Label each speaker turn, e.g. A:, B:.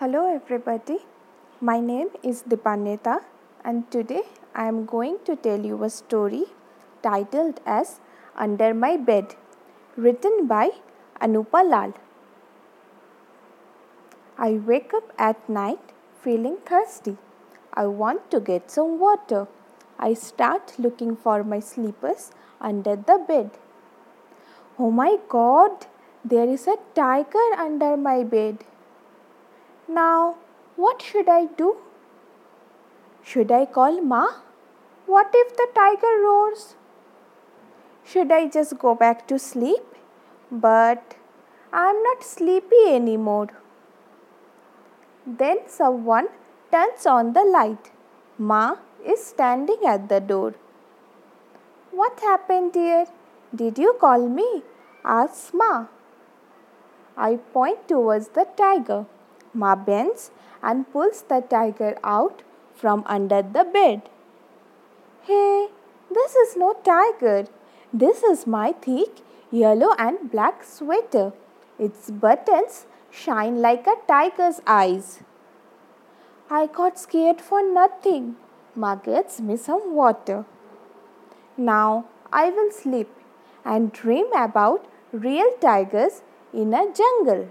A: Hello everybody. My name is Dipanneta and today I am going to tell you a story titled as Under My Bed written by Anupa Lal. I wake up at night feeling thirsty. I want to get some water. I start looking for my slippers under the bed. Oh my god, there is a tiger under my bed. Now, what should I do? Should I call Ma? What if the tiger roars? Should I just go back to sleep? But I'm not sleepy anymore. Then someone turns on the light. Ma is standing at the door. What happened, dear? Did you call me? asks Ma. I point towards the tiger. Ma bends and pulls the tiger out from under the bed. Hey, this is no tiger. This is my thick yellow and black sweater. Its buttons shine like a tiger's eyes. I got scared for nothing. Ma gets me some water. Now I will sleep and dream about real tigers in a jungle.